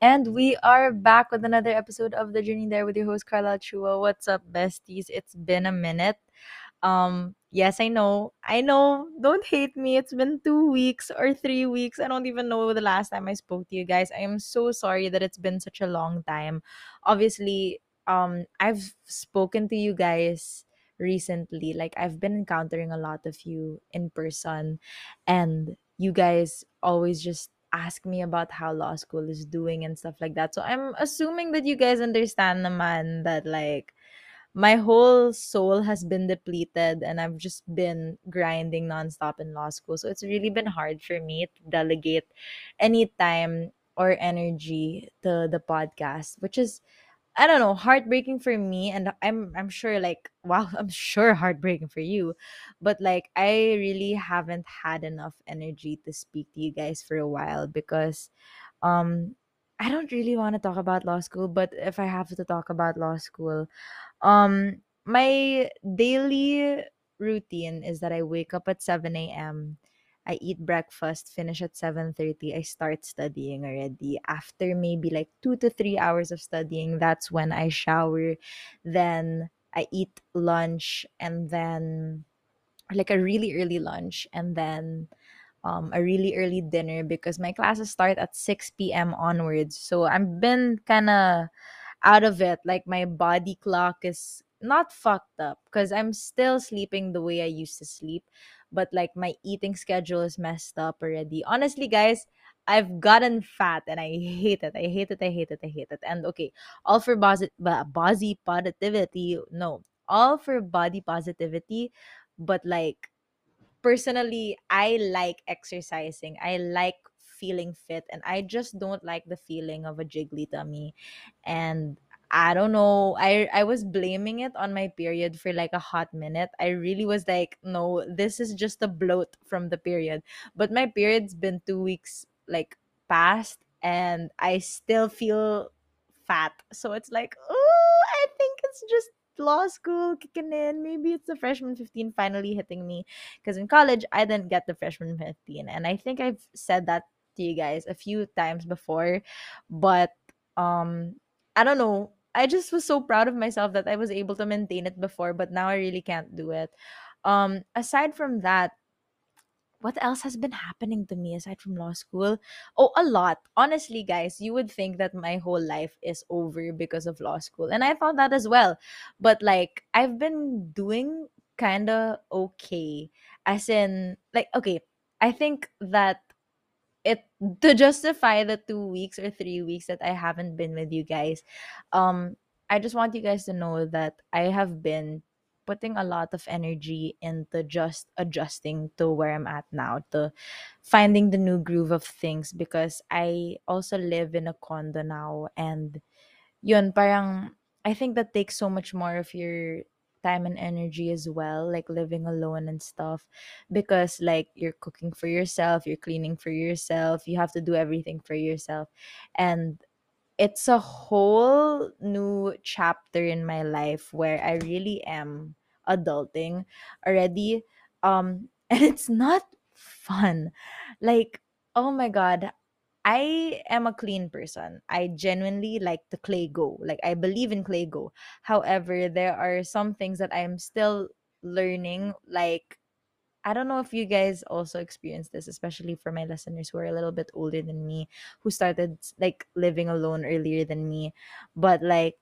And we are back with another episode of The Journey There with your host, Carla Chua. What's up, besties? It's been a minute. Um, yes, I know. I know. Don't hate me. It's been two weeks or three weeks. I don't even know the last time I spoke to you guys. I am so sorry that it's been such a long time. Obviously, um, I've spoken to you guys recently. Like I've been encountering a lot of you in person and you guys always just ask me about how law school is doing and stuff like that. So I'm assuming that you guys understand naman that like my whole soul has been depleted and I've just been grinding nonstop in law school. So it's really been hard for me to delegate any time or energy to the podcast, which is I don't know, heartbreaking for me and I'm I'm sure like wow, I'm sure heartbreaking for you. But like I really haven't had enough energy to speak to you guys for a while because um I don't really want to talk about law school, but if I have to talk about law school, um, my daily routine is that I wake up at 7 a.m. I eat breakfast, finish at 7:30. I start studying already. After maybe like 2 to 3 hours of studying, that's when I shower. Then I eat lunch and then like a really early lunch and then um, a really early dinner because my classes start at 6 p.m. onwards. So I've been kind of out of it. Like my body clock is not fucked up because I'm still sleeping the way I used to sleep, but like my eating schedule is messed up already. Honestly, guys, I've gotten fat and I hate it. I hate it. I hate it. I hate it. And okay, all for body, body positivity. No, all for body positivity, but like personally, I like exercising. I like feeling fit and I just don't like the feeling of a jiggly tummy. And I don't know. I I was blaming it on my period for like a hot minute. I really was like, no, this is just a bloat from the period. But my period's been 2 weeks like past and I still feel fat. So it's like, oh, I think it's just law school kicking in. Maybe it's the freshman 15 finally hitting me. Because in college, I didn't get the freshman 15. And I think I've said that to you guys a few times before. But um, I don't know. I just was so proud of myself that I was able to maintain it before, but now I really can't do it. Um, aside from that, what else has been happening to me aside from law school? Oh, a lot. Honestly, guys, you would think that my whole life is over because of law school. And I thought that as well. But like, I've been doing kind of okay. As in, like, okay, I think that it to justify the two weeks or three weeks that I haven't been with you guys, um, I just want you guys to know that I have been putting a lot of energy into just adjusting to where I'm at now, to finding the new groove of things because I also live in a condo now and yun parang I think that takes so much more of your time and energy as well like living alone and stuff because like you're cooking for yourself you're cleaning for yourself you have to do everything for yourself and it's a whole new chapter in my life where I really am adulting already. Um, and it's not fun. Like, oh my God, I am a clean person. I genuinely like the CLAYGO. Like, I believe in CLAYGO. However, there are some things that I'm still learning, like I don't know if you guys also experience this, especially for my listeners who are a little bit older than me, who started like living alone earlier than me. But like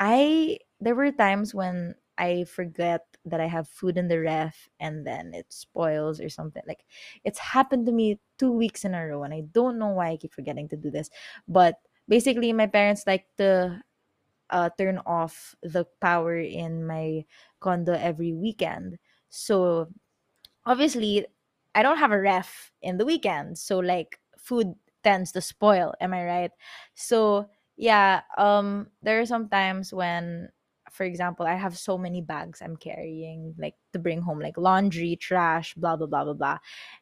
I there were times when I forget that I have food in the ref and then it spoils or something. Like it's happened to me two weeks in a row and I don't know why I keep forgetting to do this. But basically my parents like to uh, turn off the power in my condo every weekend. So obviously I don't have a ref in the weekend, so like food tends to spoil. Am I right? So yeah, um, there are some times when, for example, I have so many bags I'm carrying, like to bring home, like laundry, trash, blah blah blah blah blah,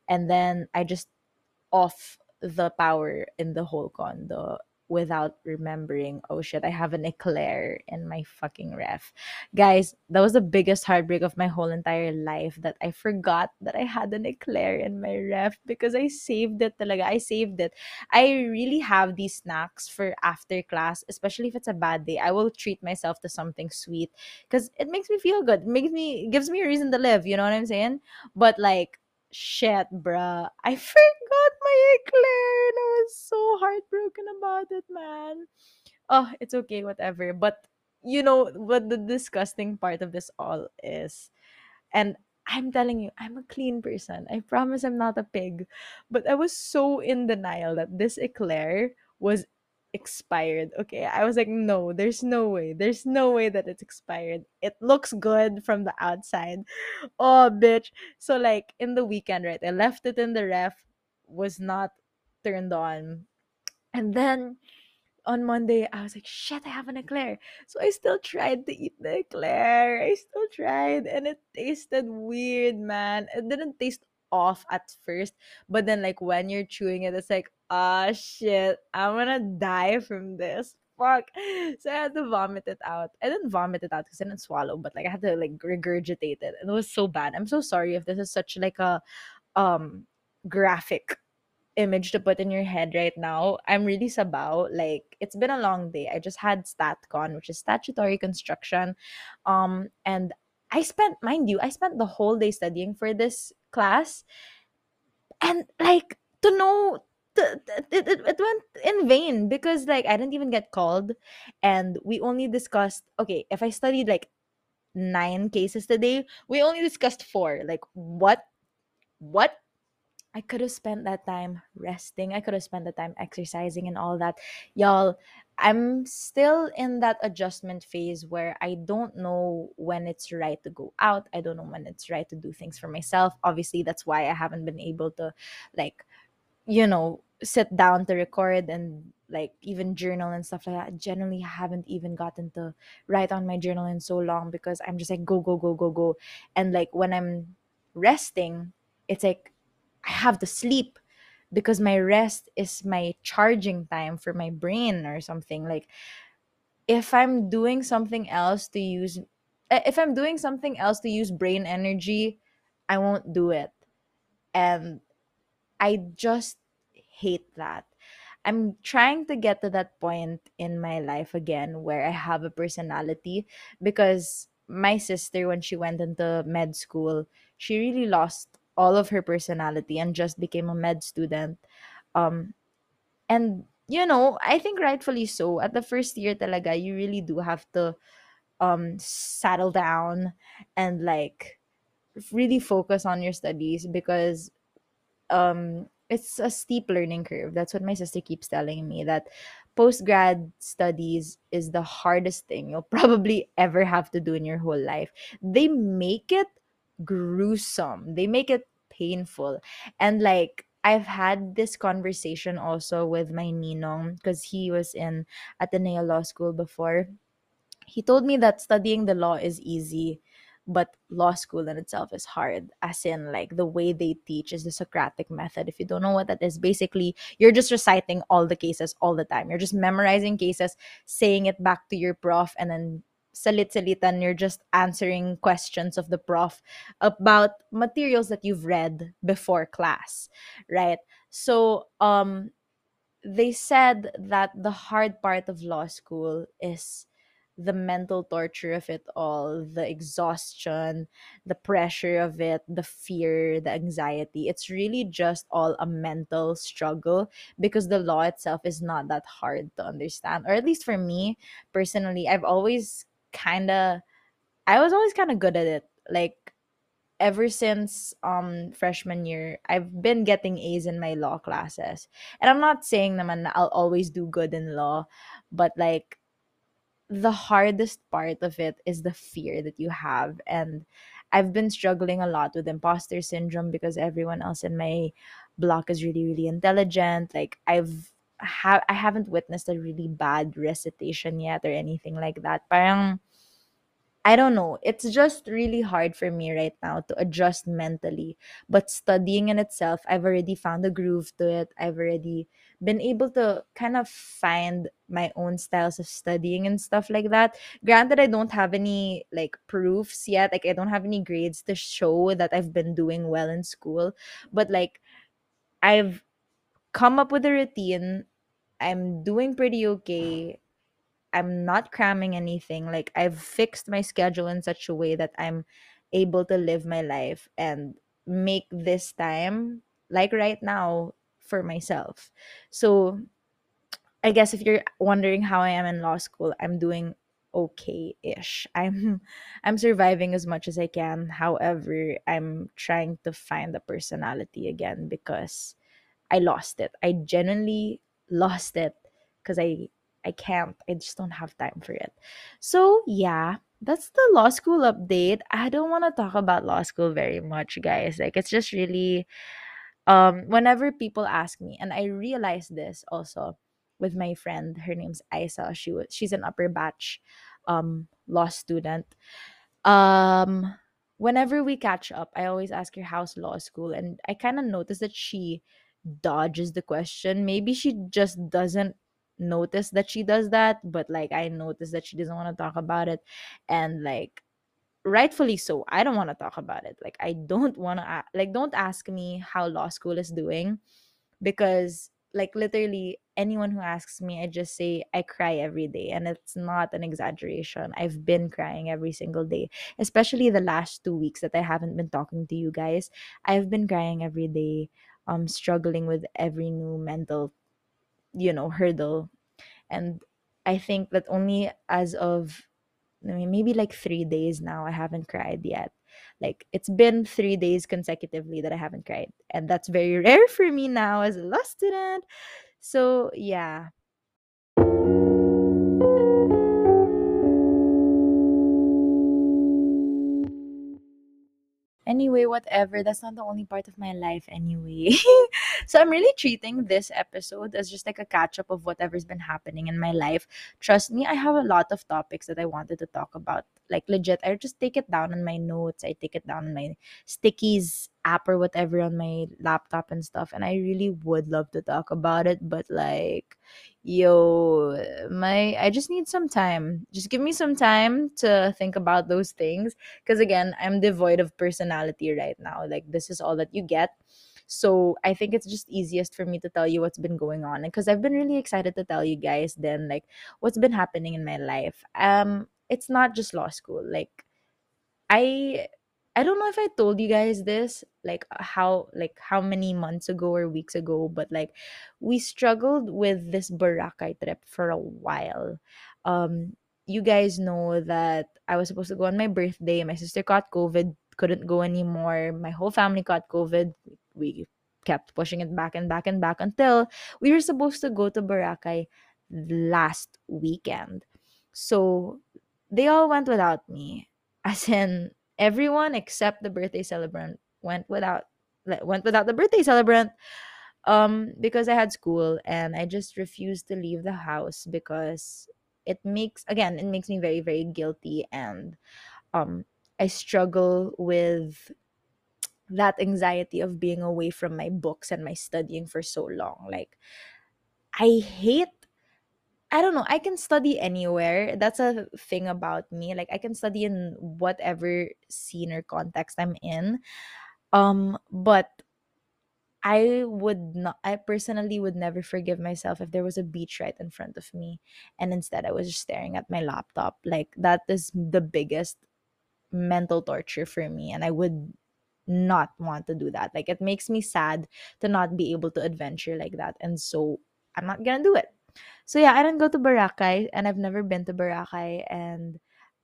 and then I just off the power in the whole condo without remembering, oh shit, I have an eclair in my fucking ref. Guys, that was the biggest heartbreak of my whole entire life that I forgot that I had an eclair in my ref because I saved it talaga. I saved it. I really have these snacks for after class, especially if it's a bad day. I will treat myself to something sweet because it makes me feel good. It makes me gives me a reason to live, you know what I'm saying? But like shit, bruh. I forgot my eclair and I was so heartbroken about it, man. Oh, it's okay, whatever. But you know what the disgusting part of this all is? And I'm telling you, I'm a clean person. I promise I'm not a pig. But I was so in denial that this eclair was expired. Okay. I was like, no, there's no way. There's no way that it's expired. It looks good from the outside. Oh, bitch. So, like, in the weekend, right? I left it in the ref, was not turned on. And then on Monday, I was like, shit, I have an eclair. So I still tried to eat the eclair. I still tried, and it tasted weird, man. It didn't taste off at first, but then, like, when you're chewing it, it's like, ah, shit, I'm gonna die from this. Fuck. So I had to vomit it out. I didn't vomit it out because I didn't swallow, but like I had to like regurgitate it. And it was so bad. I'm so sorry if this is such like a um graphic image to put in your head right now. I'm really sabaw. Like it's been a long day. I just had StatCon, which is statutory construction. Um and I spent, mind you, I spent the whole day studying for this class. And like to know to, it, it, it went in vain because like I didn't even get called and we only discussed okay, if I studied like nine cases today, we only discussed four. Like what what I could have spent that time resting. I could have spent the time exercising and all that. Y'all, I'm still in that adjustment phase where I don't know when it's right to go out. I don't know when it's right to do things for myself. Obviously, that's why I haven't been able to like, you know, sit down to record and like even journal and stuff like that. I generally haven't even gotten to write on my journal in so long because I'm just like go go go go go. And like when I'm resting, it's like I have to sleep because my rest is my charging time for my brain or something. Like if I'm doing something else to use eh, if I'm doing something else to use brain energy, I won't do it. And I just hate that. I'm trying to get to that point in my life again where I have a personality because my sister when she went into med school, she really lost all of her personality and just became a med student. Um and you know, I think rightfully so. At the first year talaga, you really do have to um settle down and like really focus on your studies because um it's a steep learning curve. That's what my sister keeps telling me that post grad studies is the hardest thing you'll probably ever have to do in your whole life. They make it gruesome. They make it painful. And like I've had this conversation also with my ninong because he was in Ateneo Law School before. He told me that studying the law is easy, but law school in itself is hard. As in, like the way they teach is the Socratic method. If you don't know what that is, basically you're just reciting all the cases all the time. You're just memorizing cases, saying it back to your prof, and then salit-salitan, you're just answering questions of the prof about materials that you've read before class, right? So, um, they said that the hard part of law school is the mental torture of it all, the exhaustion, the pressure of it, the fear, the anxiety. It's really just all a mental struggle because the law itself is not that hard to understand. Or at least for me personally, I've always kind of I was always kind of good at it. Like ever since um freshman year, I've been getting A's in my law classes. And I'm not saying naman na I'll always do good in law, but like the hardest part of it is the fear that you have and I've been struggling a lot with imposter syndrome because everyone else in my block is really really intelligent. Like I've ha- I haven't witnessed a really bad recitation yet or anything like that. Parang I don't know. It's just really hard for me right now to adjust mentally. But studying in itself, I've already found a groove to it. I've already been able to kind of find my own styles of studying and stuff like that. Granted, I don't have any like proofs yet. Like I don't have any grades to show that I've been doing well in school. But like I've come up with a routine. I'm doing pretty okay I'm not cramming anything. Like I've fixed my schedule in such a way that I'm able to live my life and make this time like right now for myself. So I guess if you're wondering how I am in law school, I'm doing okay-ish. I'm I'm surviving as much as I can. However, I'm trying to find the personality again because I lost it. I genuinely lost it because I I can't. I just don't have time for it. So yeah, that's the law school update. I don't want to talk about law school very much, guys. Like it's just really um whenever people ask me, and I realized this also with my friend. Her name's Isa. She was she's an upper batch um law student um, whenever we catch up, I always ask her how's law school, and I kind of notice that she dodges the question. Maybe she just doesn't notice that she does that, but like I notice that she doesn't want to talk about it, and like rightfully so. I don't want to talk about it. Like I don't want to like don't ask me how law school is doing because like literally anyone who asks me i just say i cry every day and it's not an exaggeration i've been crying every single day especially the last two weeks that i haven't been talking to you guys i've been crying every day um struggling with every new mental you know hurdle. And i think that only as of I mean, maybe like three days now i haven't cried yet. Like it's been three days consecutively that i haven't cried. And that's very rare for me now as a law student. So yeah Anyway, whatever. That's not the only part of my life anyway. so I'm really treating this episode as just like a catch up of whatever's been happening in my life. Trust me, I have a lot of topics that I wanted to talk about. Like legit, I just take it down in my notes. I take it down in my stickies app or whatever on my laptop and stuff. And I really would love to talk about it, but like yo my i just need some time just give me some time to think about those things because again i'm devoid of personality right now like this is all that you get so i think it's just easiest for me to tell you what's been going on because i've been really excited to tell you guys then like what's been happening in my life um it's not just law school like I I don't know if I told you guys this like uh, how like how many months ago or weeks ago but like we struggled with this Boracay trip for a while. Um you guys know that I was supposed to go on my birthday. My sister caught COVID, couldn't go anymore. My whole family caught COVID. We kept pushing it back and back and back until we were supposed to go to Boracay last weekend. So they all went without me. As in everyone except the birthday celebrant went without went without the birthday celebrant um because I had school and I just refused to leave the house because it makes again it makes me very very guilty and um I struggle with that anxiety of being away from my books and my studying for so long like I hate I don't know. I can study anywhere. That's a thing about me. Like I can study in whatever scene or context I'm in. Um, but I would not I personally would never forgive myself if there was a beach right in front of me and instead I was just staring at my laptop. Like that is the biggest mental torture for me and I would not want to do that. Like it makes me sad to not be able to adventure like that. And so I'm not gonna do it. So yeah, I didn't go to Boracay and I've never been to Boracay and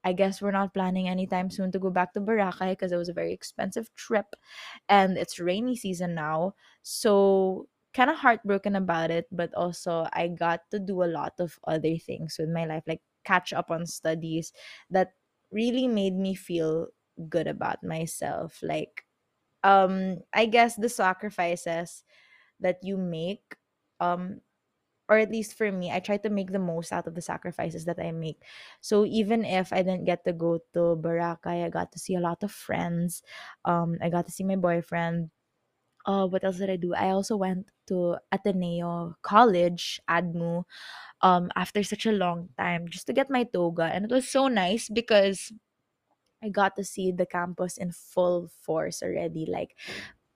I guess we're not planning anytime soon to go back to Boracay because it was a very expensive trip and it's rainy season now. So kind of heartbroken about it, but also I got to do a lot of other things with my life like catch up on studies that really made me feel good about myself. Like um I guess the sacrifices that you make um or at least for me, I try to make the most out of the sacrifices that I make. So even if I didn't get to go to Boracay, I got to see a lot of friends. Um, I got to see my boyfriend. Uh, what else did I do? I also went to Ateneo College, ADMU, um, after such a long time just to get my toga. And it was so nice because I got to see the campus in full force already. Like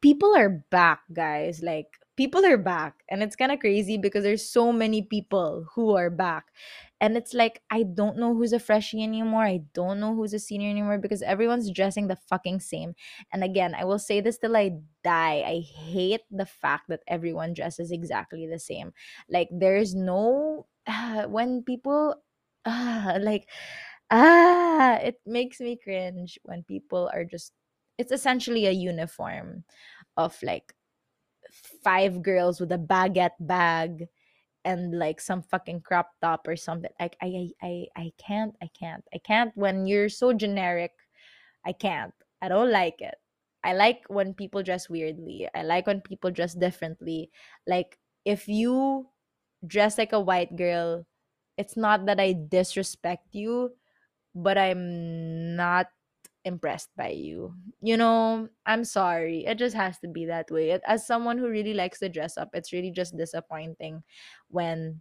people are back, guys. Like people are back. And it's kind of crazy because there's so many people who are back. And it's like I don't know who's a freshie anymore. I don't know who's a senior anymore because everyone's dressing the fucking same. And again, I will say this till I die. I hate the fact that everyone dresses exactly the same. Like there's no when people uh, like ah it makes me cringe when people are just it's essentially a uniform of like five girls with a baguette bag and like some fucking crop top or something. Like I I I I can't I can't I can't when you're so generic. I can't. I don't like it. I like when people dress weirdly. I like when people dress differently. Like if you dress like a white girl, it's not that I disrespect you, but I'm not impressed by you. You know, I'm sorry. It just has to be that way. As someone who really likes to dress up, it's really just disappointing when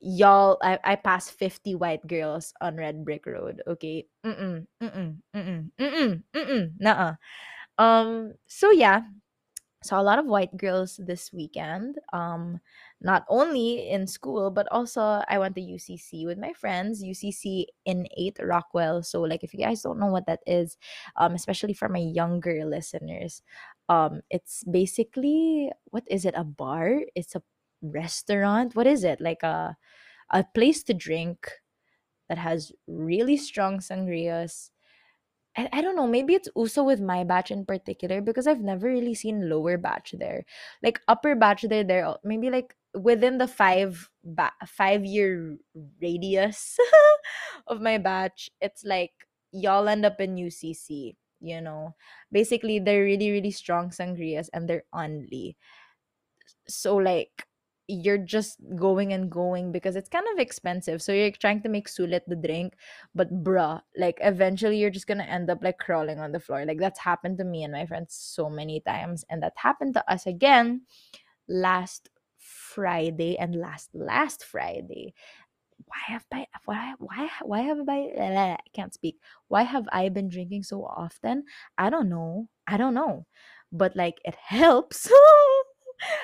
y'all I, I passed 50 white girls on Red Brick Road. Okay. Mm-mm. Mm-mm. Mm-mm. Mm-mm. Mm-mm. Um so yeah, saw a lot of white girls this weekend. Um, not only in school, but also I went to UCC with my friends. UCC in eight Rockwell. So, like, if you guys don't know what that is, um, especially for my younger listeners, um, it's basically what is it? A bar? It's a restaurant. What is it? Like a a place to drink that has really strong sangrias I, I don't know, maybe it's also with my batch in particular because I've never really seen lower batch there. Like upper batch there there maybe like within the five ba- five year radius of my batch, it's like y'all end up in UCC, you know. Basically they're really really strong sangrias and they're only. So like you're just going and going because it's kind of expensive. So you're trying to make sulit the drink but bruh like eventually you're just gonna end up like crawling on the floor. Like that's happened to me and my friends so many times and that happened to us again last friday and last last friday why have I why why why have I I can't speak. Why have I been drinking so often? I don't know. I don't know. But like it helps.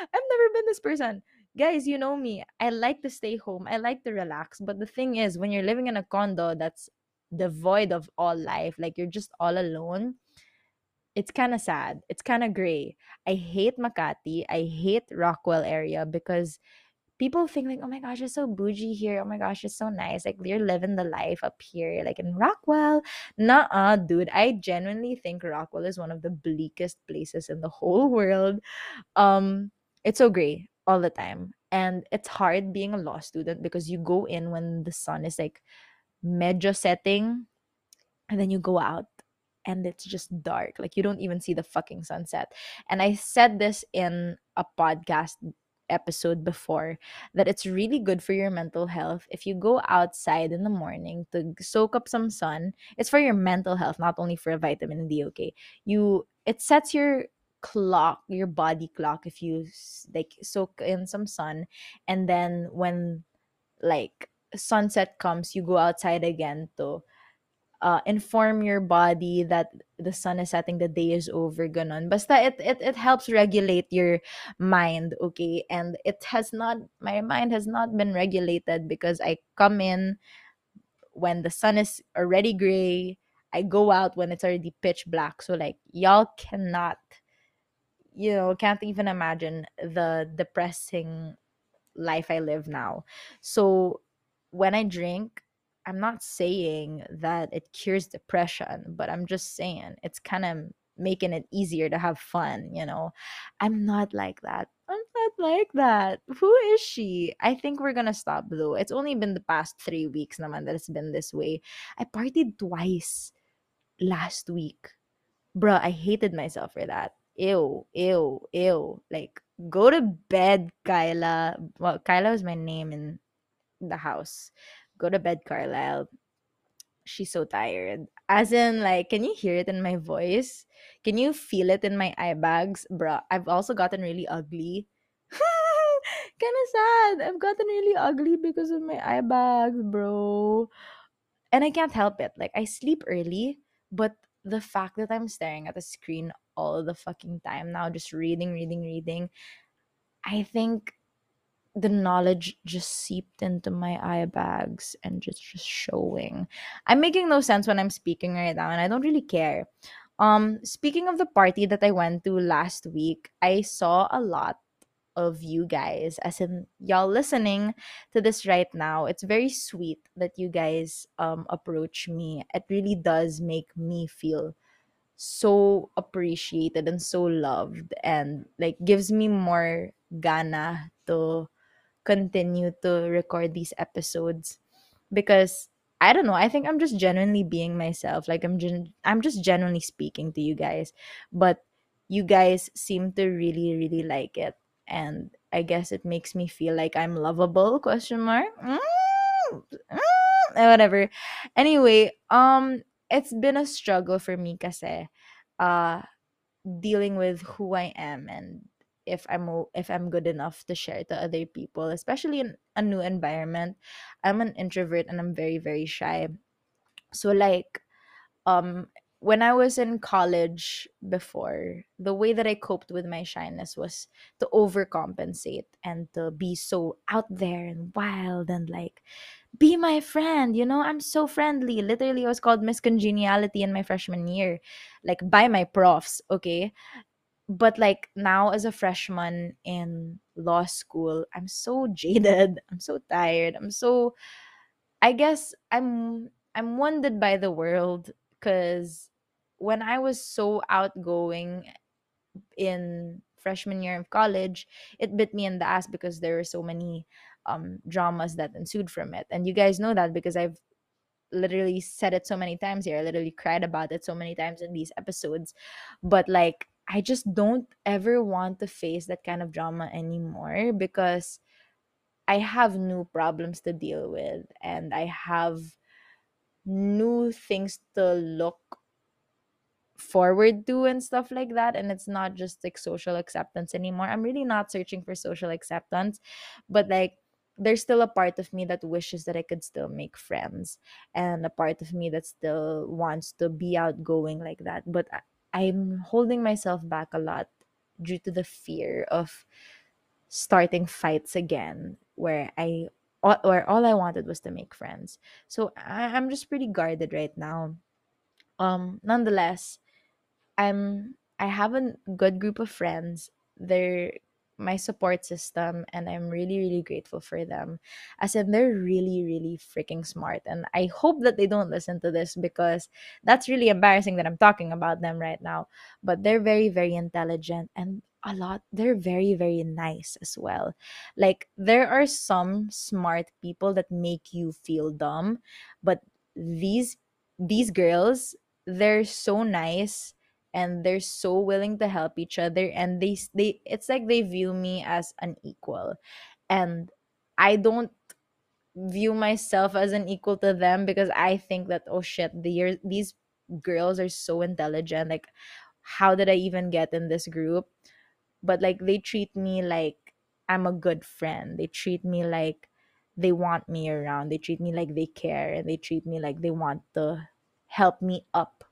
I've never been this person. Guys, you know me. I like to stay home. I like to relax. But the thing is, when you're living in a condo that's devoid of all life, like you're just all alone, it's kind of sad. It's kind of gray. I hate Makati. I hate Rockwell area because people think like, oh my gosh, it's so bougie here. Oh my gosh, it's so nice. Like you're living the life up here, like in Rockwell. Nah, dude. I genuinely think Rockwell is one of the bleakest places in the whole world. Um, it's so gray all the time. And it's hard being a law student because you go in when the sun is like medyo setting and then you go out and it's just dark like you don't even see the fucking sunset. And i said this in a podcast episode before that it's really good for your mental health if you go outside in the morning to soak up some sun. It's for your mental health not only for vitamin d okay? You it sets your clock your body clock if you like soak in some sun and then when like sunset comes you go outside again to uh, inform your body that the sun is setting, the day is over, ganon. Basta it, it, it helps regulate your mind, okay? And it has not, my mind has not been regulated because I come in when the sun is already gray. I go out when it's already pitch black. So, like, y'all cannot, you know, can't even imagine the depressing life I live now. So when I drink, I'm not saying that it cures depression, but I'm just saying it's kind of making it easier to have fun, you know. I'm not like that. I'm not like that. Who is she? I think we're gonna stop though. It's only been the past three weeks naman that it's been this way. I partied twice last week. Bruh, I hated myself for that. ew, ew, ew. Like, go to bed, Kyla. Well, Kyla is my name in the house. Go to bed, Carlisle. She's so tired. As in, like, can you hear it in my voice? Can you feel it in my eye bags? Bruh, I've also gotten really ugly. kind of sad. I've gotten really ugly because of my eye bags, bro. And I can't help it. Like, I sleep early, but the fact that I'm staring at the screen all the fucking time now, just reading, reading, reading, I think the knowledge just seeped into my eye bags and just just showing. I'm making no sense when I'm speaking right now, and I don't really care. Um, speaking of the party that I went to last week, I saw a lot of you guys, as in y'all listening to this right now. It's very sweet that you guys um approach me. It really does make me feel so appreciated and so loved and like gives me more gana to continue to record these episodes because I don't know. I think I'm just genuinely being myself. Like I'm gen- I'm just genuinely speaking to you guys, but you guys seem to really really like it, and I guess it makes me feel like I'm lovable? Question mark. Mm, mm, eh, whatever. Anyway, um, it's been a struggle for me, kasi, uh, dealing with who I am and if I'm if I'm good enough to share to other people, especially in a new environment. I'm an introvert and I'm very very shy. So like um when I was in college before, the way that I coped with my shyness was to overcompensate and to be so out there and wild and like be my friend, you know, I'm so friendly. Literally I was called Miss Congeniality in my freshman year, like by my profs, okay? But like now as a freshman in law school i'm so jaded i'm so tired i'm so i guess i'm i'm wounded by the world because when i was so outgoing in freshman year of college it bit me in the ass because there were so many um dramas that ensued from it and you guys know that because i've literally said it so many times here. I literally cried about it so many times in these episodes. But like I just don't ever want to face that kind of drama anymore because I have new problems to deal with and I have new things to look forward to and stuff like that and it's not just like social acceptance anymore. I'm really not searching for social acceptance but like there's still a part of me that wishes that i could still make friends and a part of me that still wants to be outgoing like that but I- i'm holding myself back a lot due to the fear of starting fights again where i where all i wanted was to make friends so I, i'm just pretty guarded right now um nonetheless I'm I have a good group of friends. They're my support system and I'm really really grateful for them. As in they're really really freaking smart and I hope that they don't listen to this because that's really embarrassing that I'm talking about them right now. But they're very very intelligent and a lot they're very very nice as well. Like there are some smart people that make you feel dumb, but these these girls they're so nice and they're so willing to help each other and they they it's like they view me as an equal. And i don't view myself as an equal to them because i think that oh shit the these girls are so intelligent like how did i even get in this group? But like they treat me like i'm a good friend. They treat me like they want me around. They treat me like they care and they treat me like they want to help me up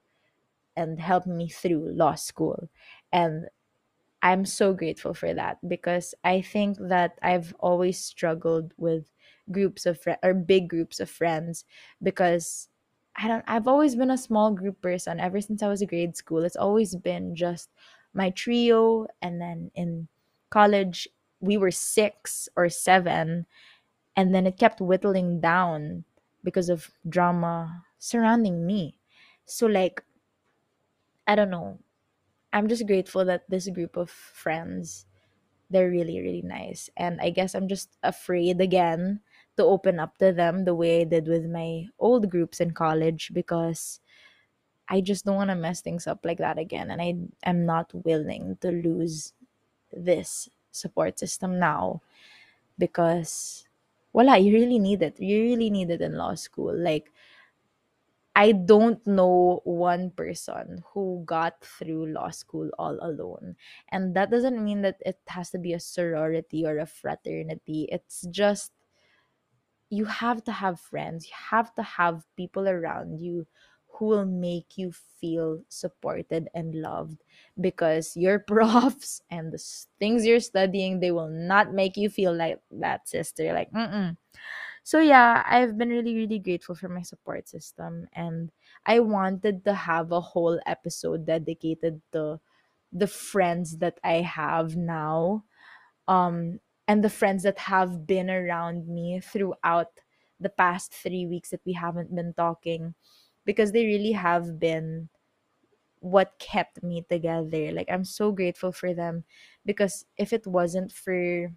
and help me through law school. And I'm so grateful for that because I think that I've always struggled with groups of fri or big groups of friends because I don't I've always been a small group person ever since I was in grade school. It's always been just my trio and then in college we were 6 or 7 and then it kept whittling down because of drama surrounding me. So like I don't know I'm just grateful that this group of friends, they're really, really nice. And I guess I'm just afraid again to open up to them the way I did with my old groups in college because I just don't want to mess things up like that again. And I am not willing to lose this support system now because voila, you really need it. You really need it in law school. Like I don't know one person who got through law school all alone. And that doesn't mean that it has to be a sorority or a fraternity. It's just you have to have friends. You have to have people around you who will make you feel supported and loved because your profs and the things you're studying they will not make you feel like that sister like mm so yeah, I've been really really grateful for my support system and I wanted to have a whole episode dedicated to the friends that I have now um and the friends that have been around me throughout the past 3 weeks that we haven't been talking because they really have been what kept me together. Like I'm so grateful for them because if it wasn't for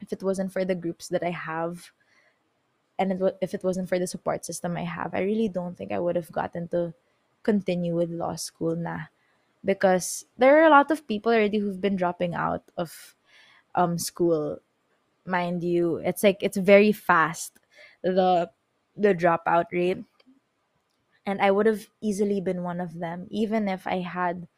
if it wasn't for the groups that I have and it, if it wasn't for the support system I have, I really don't think I would have gotten to continue with law school na because there are a lot of people already who've been dropping out of um school. Mind you, it's like it's very fast the the dropout rate and I would have easily been one of them even if I had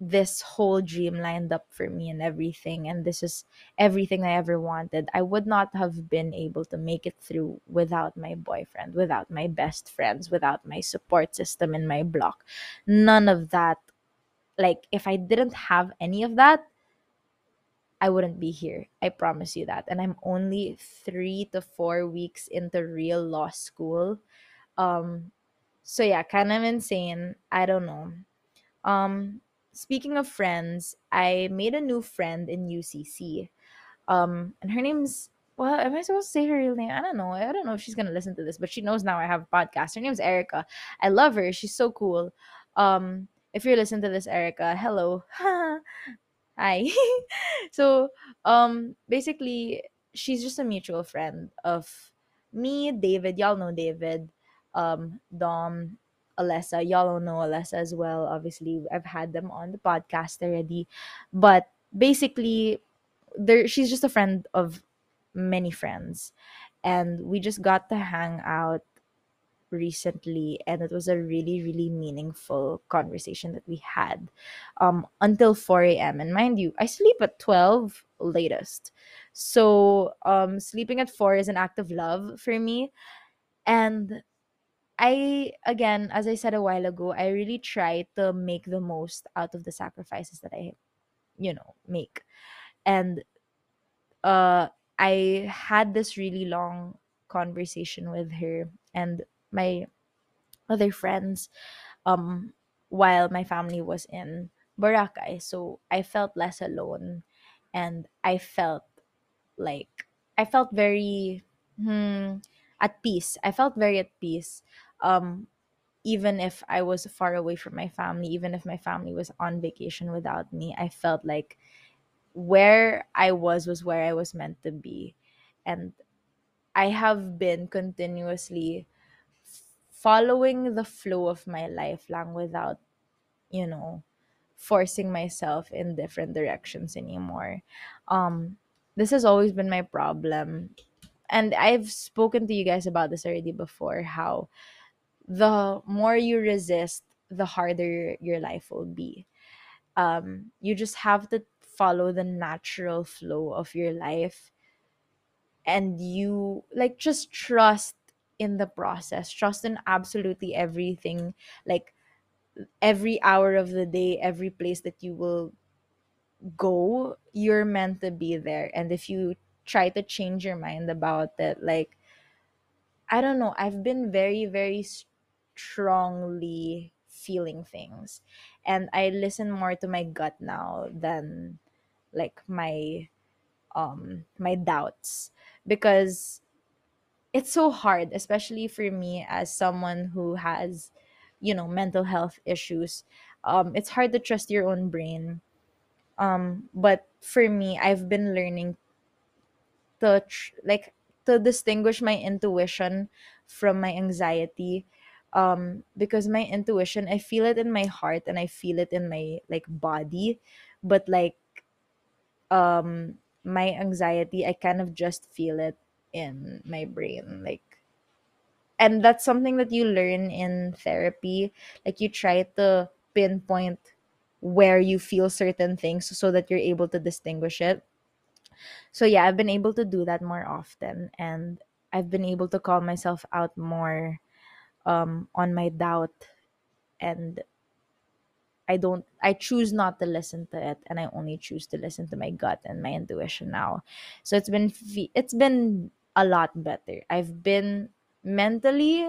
this whole dream lined up for me and everything and this is everything i ever wanted i would not have been able to make it through without my boyfriend without my best friends without my support system in my block. None of that like if i didn't have any of that i wouldn't be here i promise you that. And i'm only 3 to 4 weeks into real law school. Um so yeah kind of insane i don't know. Um, speaking of friends, I made a new friend in UCC. Um, and her name's well, am I supposed to say her real name? I don't know. I don't know if she's gonna listen to this, but she knows now I have a podcast. Her name's Erica. I love her. She's so cool. Um, if you're listening to this, Erica, hello. Hi. so, um, basically, she's just a mutual friend of me, David. Y'all know David. Um, Dom, Alessa. Y'all all know Alessa as well. Obviously, I've had them on the podcast already. But basically, there she's just a friend of many friends. And we just got to hang out recently and it was a really really meaningful conversation that we had um until 4 a.m and mind you i sleep at 12 latest so um sleeping at 4 is an act of love for me and i again as i said a while ago i really try to make the most out of the sacrifices that i you know make and uh i had this really long conversation with her and my other friends um while my family was in Boracay. So I felt less alone and I felt like I felt very hmm, at peace. I felt very at peace. Um even if I was far away from my family, even if my family was on vacation without me, I felt like where I was was where I was meant to be. And I have been continuously following the flow of my life lang without you know forcing myself in different directions anymore um this has always been my problem and i've spoken to you guys about this already before how the more you resist the harder your life will be. Um you just have to follow the natural flow of your life and you like just trust in the process. Trust in absolutely everything like every hour of the day, every place that you will go, you're meant to be there. And if you try to change your mind about it, like, I don't know, I've been very, very strongly feeling things. And I listen more to my gut now than like my um my doubts. Because it's so hard especially for me as someone who has you know mental health issues. Um it's hard to trust your own brain. Um but for me i've been learning to tr- like to distinguish my intuition from my anxiety um because my intuition i feel it in my heart and i feel it in my like body. But like um my anxiety i kind of just feel it in my brain like and that's something that you learn in therapy. Like you try to pinpoint where you feel certain things so that you're able to distinguish it. So yeah i've been able to do that more often and i've been able to call myself out more um on my doubt and I don't I choose not to listen to it and I only choose to listen to my gut and my intuition now. So it's been it's been a lot better. I've been mentally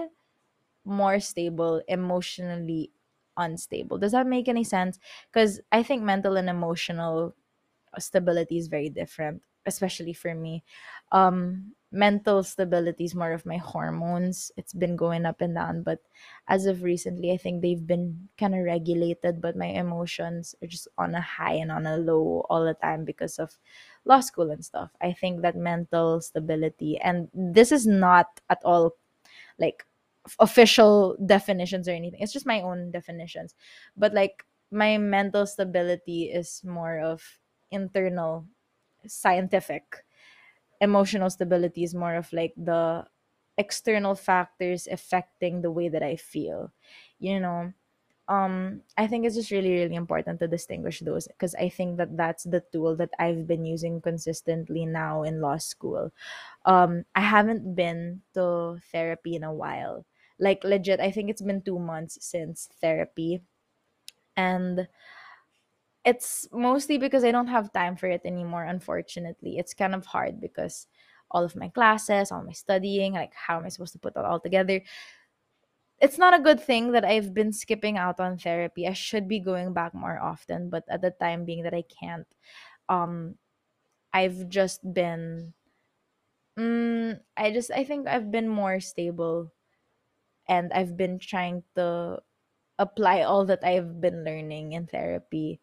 more stable, emotionally unstable. Does that make any sense? Cuz I think mental and emotional stability is very different, especially for me. Um, mental stability is more of my hormones. It's been going up and down, but as of recently, I think they've been kind of regulated, but my emotions are just on a high and on a low all the time because of law school and stuff. I think that mental stability, and this is not at all like official definitions or anything. It's just my own definitions. But like my mental stability is more of internal scientific emotional stability is more of like the external factors affecting the way that i feel you know? Um i think it's just really really important to distinguish those because i think that that's the tool that i've been using consistently now in law school. Um i haven't been to therapy in a while. Like legit i think it's been 2 months since therapy. And it's mostly because I don't have time for it anymore, unfortunately. It's kind of hard because all of my classes, all my studying, like how am I supposed to put that all together? It's not a good thing that I've been skipping out on therapy. I should be going back more often, but at the time being that I can't, um I've just been mm, I just I think I've been more stable and I've been trying to apply all that I've been learning in therapy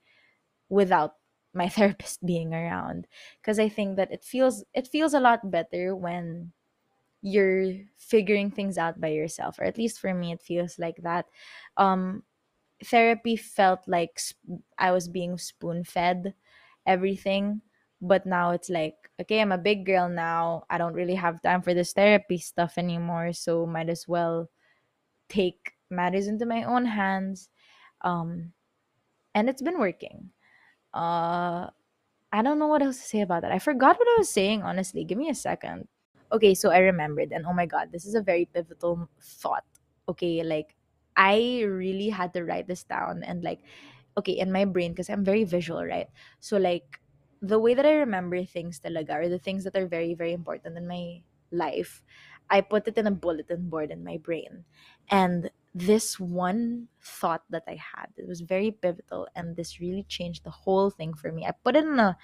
without my therapist being around. Because i think that it feels it feels a lot better when you're figuring things out by yourself or at least for me it feels like that. Um therapy felt like sp- i was being spoon fed everything but now it's like okay i'm a big girl now. I don't really have time for this therapy stuff anymore so might as well take matters into my own hands. Um and it's been working uh I don't know what else to say about that. I forgot what I was saying, honestly. Give me a second. Okay, so I remembered, and oh my god, this is a very pivotal thought. Okay, like I really had to write this down and like, okay, in my brain, because I'm very visual, right? So like the way that I remember things talaga, or the things that are very, very important in my life, I put it in a bulletin board in my brain. And this one thought that I had, it was very pivotal, and this really changed the whole thing for me. I put it in a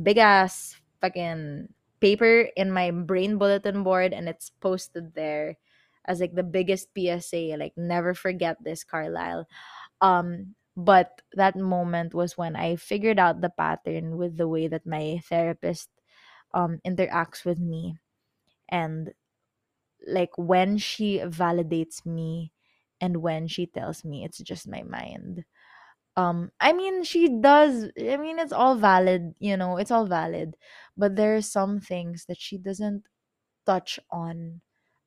big ass fucking paper in my brain bulletin board and it's posted there as like the biggest PSA like never forget this Carlisle um but that moment was when I figured out the pattern with the way that my therapist um interacts with me and like when she validates me and when she tells me it's just my mind. Um i mean she does i mean it's all valid you know it's all valid but there are some things that she doesn't touch on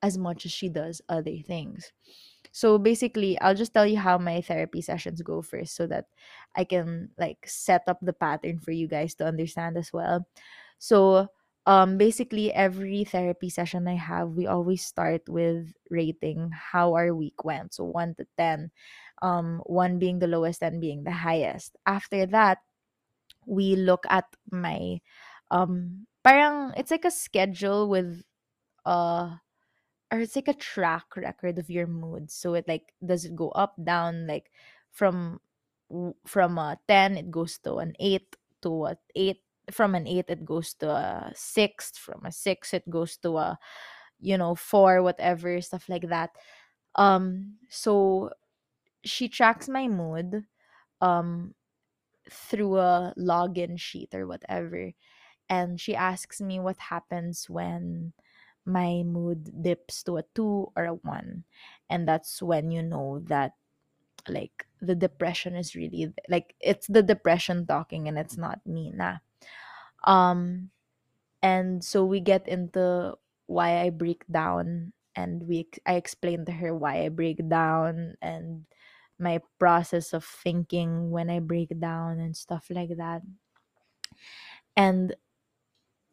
as much as she does other things. So basically i'll just tell you how my therapy sessions go first so that i can like set up the pattern for you guys to understand as well. So um basically every therapy session i have we always start with rating how our week went so 1 to 10 um, one being the lowest, and being the highest. After that, we look at my um parang it's like a schedule with uh or it's like a track record of your mood. So it like does it go up, down, like from from a 10 it goes to an 8 to a 8 from an 8 it goes to a 6 from a 6 it goes to a you know 4 whatever stuff like that. Um so she tracks my mood um through a login sheet or whatever and she asks me what happens when my mood dips to a 2 or a 1 and that's when you know that like the depression is really like it's the depression talking and it's not me nah um and so we get into why I break down and we I explained to her why I break down and my process of thinking when I break down and stuff like that. And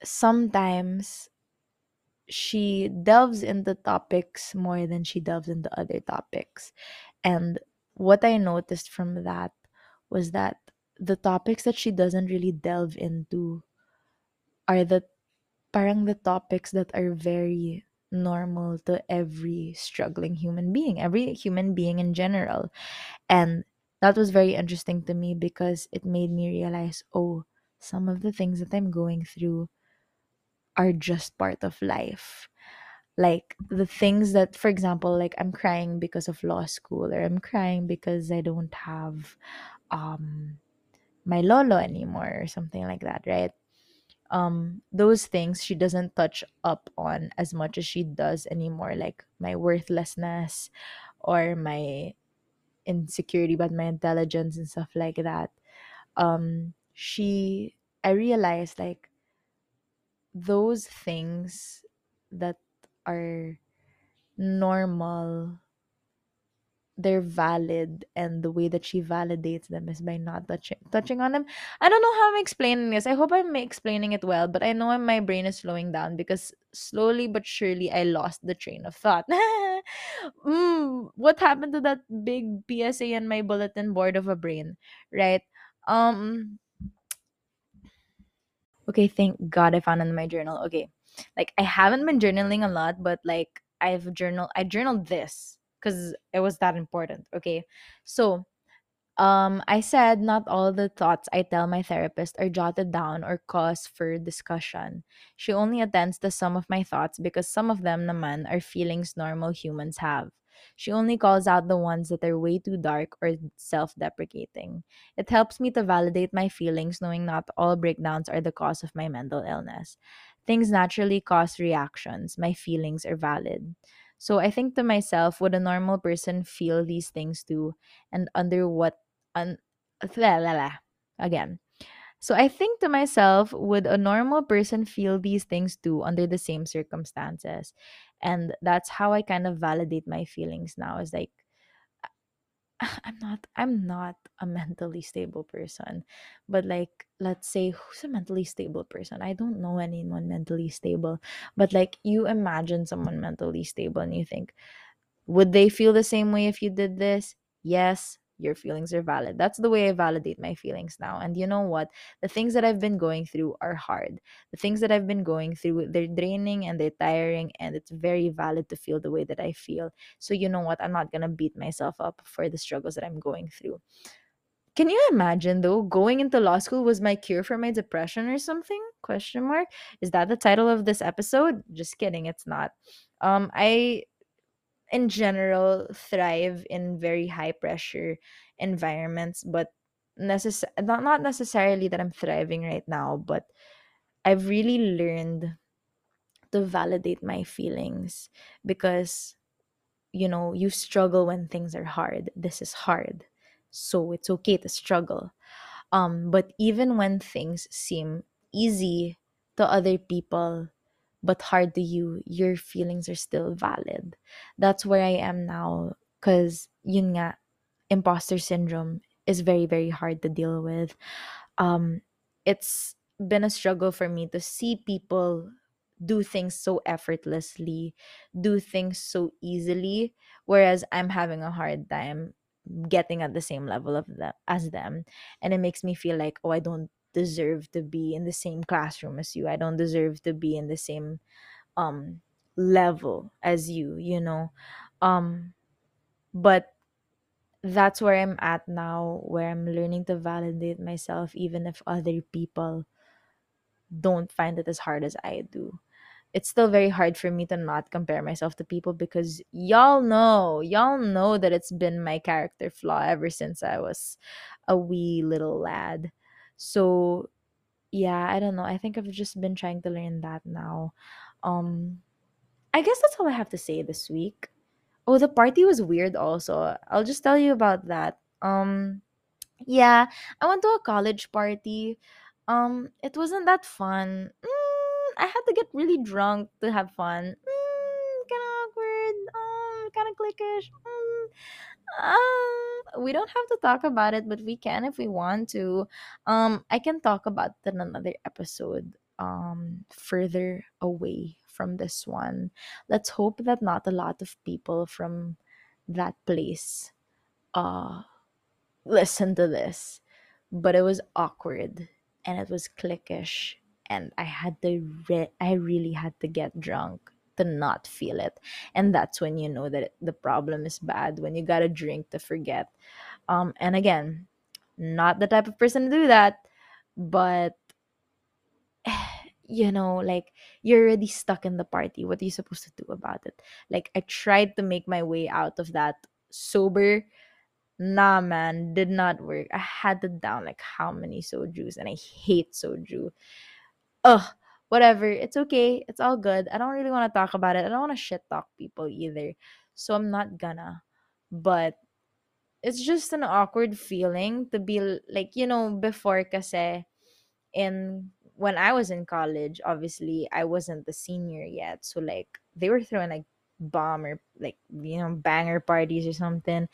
sometimes she delves into topics more than she delves into other topics. And what I noticed from that was that the topics that she doesn't really delve into are the parang the topics that are very normal to every struggling human being, every human being in general. And that was very interesting to me because it made me realize, oh, some of the things that I'm going through are just part of life. Like the things that, for example, like I'm crying because of law school, or I'm crying because I don't have um my lolo anymore, or something like that, right? Um those things she doesn't touch up on as much as she does anymore like my worthlessness or my insecurity about my intelligence and stuff like that. Um she i realized like those things that are normal they're valid and the way that she validates them is by not touching touching on them. I don't know how I'm explaining this. I hope I'm explaining it well, but I know my brain is slowing down because slowly but surely I lost the train of thought. mm, what happened to that big PSA in my bulletin board of a brain, right? Um okay, thank God I found it in my journal. Okay. Like I haven't been journaling a lot, but like I've journal I journaled this because it was that important. Okay. So um, I said not all the thoughts I tell my therapist are jotted down or cause for discussion. She only attends to some of my thoughts because some of them naman are feelings normal humans have. She only calls out the ones that are way too dark or self deprecating. It helps me to validate my feelings knowing not all breakdowns are the cause of my mental illness. Things naturally cause reactions. My feelings are valid. So I think to myself, would a normal person feel these things too? And under what un- la, la, la. again. So I think to myself, would a normal person feel these things too under the same circumstances? And that's how I kind of validate my feelings now. Is like I'm not I'm not a mentally stable person. But like let's say who's a mentally stable person? I don't know anyone mentally stable. But like you imagine someone mentally stable and you think would they feel the same way if you did this? Yes, your feelings are valid. That's the way I validate my feelings now. And you know what? The things that I've been going through are hard. The things that I've been going through, they're draining and they're tiring, and it's very valid to feel the way that I feel. So you know what? I'm not gonna beat myself up for the struggles that I'm going through. Can you imagine though going into law school was my cure for my depression or something? Question mark. Is that the title of this episode? Just kidding, it's not. Um I in general thrive in very high pressure environments but necess- not, not necessarily that i'm thriving right now but i've really learned to validate my feelings because you know you struggle when things are hard. This is hard so it's okay to struggle. Um but even when things seem easy to other people but hard to you, your feelings are still valid. That's where I am now. Cause yun nga, imposter syndrome is very, very hard to deal with. Um, it's been a struggle for me to see people do things so effortlessly, do things so easily, whereas I'm having a hard time getting at the same level of them as them. And it makes me feel like, oh, I don't deserve to be in the same classroom as you. I don't deserve to be in the same um level as you you know? Um but that's where i'm at now where i'm learning to validate myself even if other people don't find it as hard as i do. It's still very hard for me to not compare myself to people because y'all know y'all know that it's been my character flaw ever since i was a wee little lad so yeah i don't know i think i've just been trying to learn that now um I guess that's all I have to say this week. Oh, the party was weird also. I'll just tell you about that. Um yeah, I went to a college party. Um it wasn't that fun. Mm, I had to get really drunk to have fun. Mm, kind of awkward. Um kind of cliquish. Mm, uh, we don't have to talk about it, but we can if we want to. Um, I can talk about it in another episode. Um, further away from this one. Let's hope that not a lot of people from that place uh listen to this. But it was awkward and it was cliquish and I had to re- I really had to get drunk to not feel it. And that's when you know that the problem is bad when you got to drink to forget. Um and again, not the type of person to do that, but you know, like you're already stuck in the party. What are you supposed to do about it? Like I tried to make my way out of that sober Nah, man, did not work. I had to down like how many sojus, and I hate soju. Ugh, whatever. It's okay. It's all good. I don't really want to talk about it. I don't want to shit talk people either. So I'm not gonna. But it's just an awkward feeling to be like, you know, before kasi in when I was in college, obviously I wasn't the senior yet. So like they were throwing like bomb or like you know banger parties or something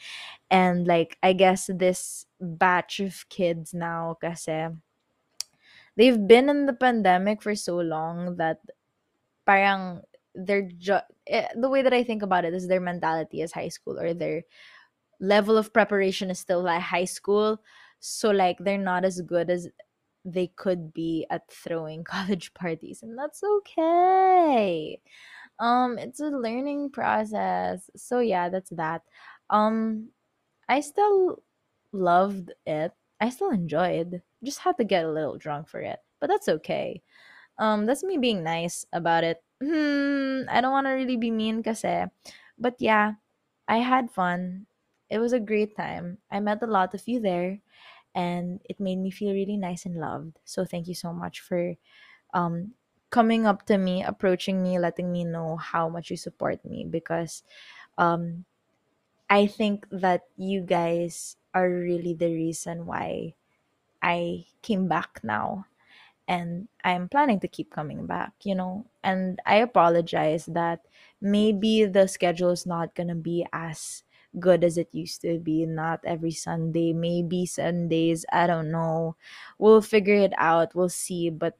and like I guess this batch of kids now kasi they've been in the pandemic for so long that parang their ju- eh, the way that I think about it is their mentality is high school or their level of preparation is still like high school so like they're not as good as they could be at throwing college parties and that's okay um it's a learning process so yeah that's that um I still loved it. I still enjoyed. Just had to get a little drunk for it. But that's okay. Um that's me being nice about it. Hmm, I don't want to really be mean kasi. But yeah, I had fun. It was a great time. I met a lot of you there and it made me feel really nice and loved. So thank you so much for um coming up to me, approaching me, letting me know how much you support me because um I think that you guys are really the reason why I came back now. And I'm planning to keep coming back, you know. And I apologize that maybe the schedule is not going to be as good as it used to be. Not every Sunday, maybe Sundays. I don't know. We'll figure it out. We'll see. But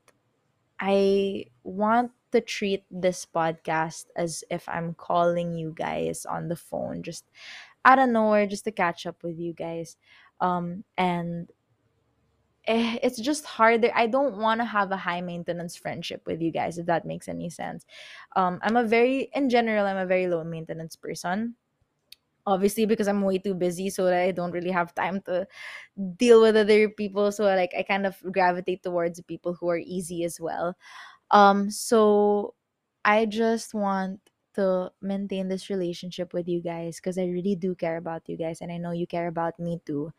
I want to treat this podcast as if I'm calling you guys on the phone just out of nowhere just to catch up with you guys. Um, and eh, it's just harder. I don't want to have a high maintenance friendship with you guys, if that makes any sense. Um, I'm a very, in general, I'm a very low maintenance person. Obviously, because I'm way too busy, so that I don't really have time to deal with other people. So, like, I kind of gravitate towards people who are easy as well. Um, so I just want to maintain this relationship with you guys because I really do care about you guys and I know you care about me too.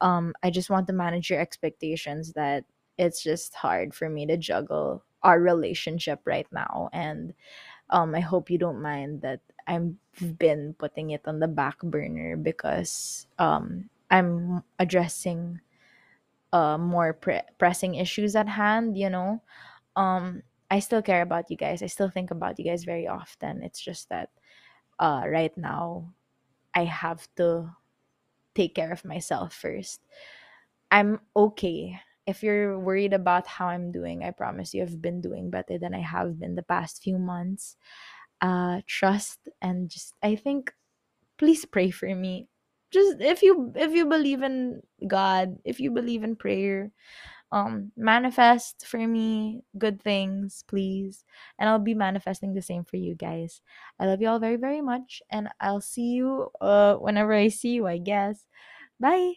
Um, I just want to manage your expectations that it's just hard for me to juggle our relationship right now and um I hope you don't mind that I've been putting it on the back burner because um I'm addressing uh more pre- pressing issues at hand, you know um I still care about you guys. I still think about you guys very often. It's just that uh right now I have to take care of myself first. I'm okay. If you're worried about how I'm doing, I promise you I've been doing better than I have been the past few months. Uh trust and just I think please pray for me. Just if you if you believe in God, if you believe in prayer, um manifest for me good things please. And i'll be manifesting the same for you guys. I love you all very very much and i'll see you uh whenever i see you i guess. Bye